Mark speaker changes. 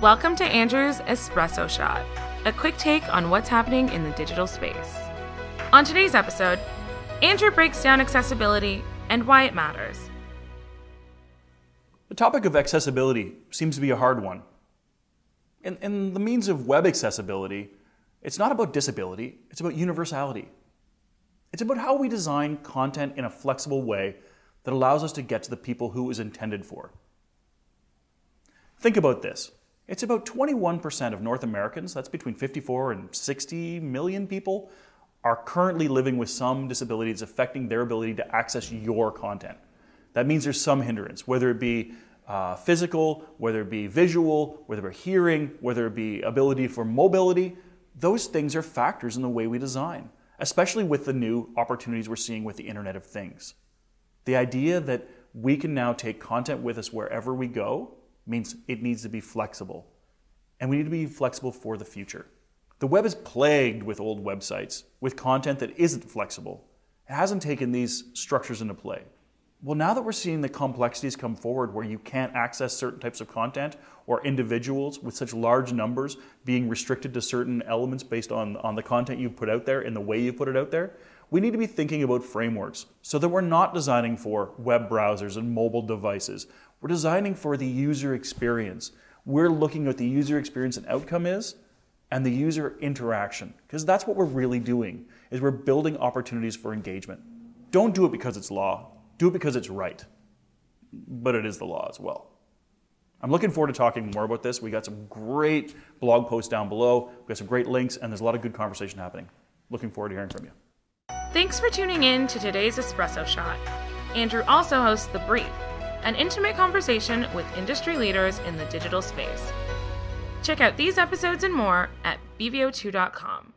Speaker 1: Welcome to Andrew's Espresso Shot, a quick take on what's happening in the digital space. On today's episode, Andrew breaks down accessibility and why it matters.
Speaker 2: The topic of accessibility seems to be a hard one. In, in the means of web accessibility, it's not about disability, it's about universality. It's about how we design content in a flexible way that allows us to get to the people who intended for. Think about this. It's about 21% of North Americans, that's between 54 and 60 million people, are currently living with some disability that's affecting their ability to access your content. That means there's some hindrance, whether it be uh, physical, whether it be visual, whether it be hearing, whether it be ability for mobility. Those things are factors in the way we design especially with the new opportunities we're seeing with the Internet of Things. The idea that we can now take content with us wherever we go means it needs to be flexible. And we need to be flexible for the future. The web is plagued with old websites with content that isn't flexible. It hasn't taken these structures into play. Well, now that we're seeing the complexities come forward where you can't access certain types of content or individuals with such large numbers being restricted to certain elements based on, on the content you put out there and the way you put it out there, we need to be thinking about frameworks so that we're not designing for web browsers and mobile devices. We're designing for the user experience. We're looking at the user experience and outcome is and the user interaction because that's what we're really doing is we're building opportunities for engagement. Don't do it because it's law do it because it's right, but it is the law as well. I'm looking forward to talking more about this. We got some great blog posts down below. We got some great links, and there's a lot of good conversation happening. Looking forward to hearing from you.
Speaker 1: Thanks for tuning in to today's Espresso Shot. Andrew also hosts The Brief, an intimate conversation with industry leaders in the digital space. Check out these episodes and more at bv02.com.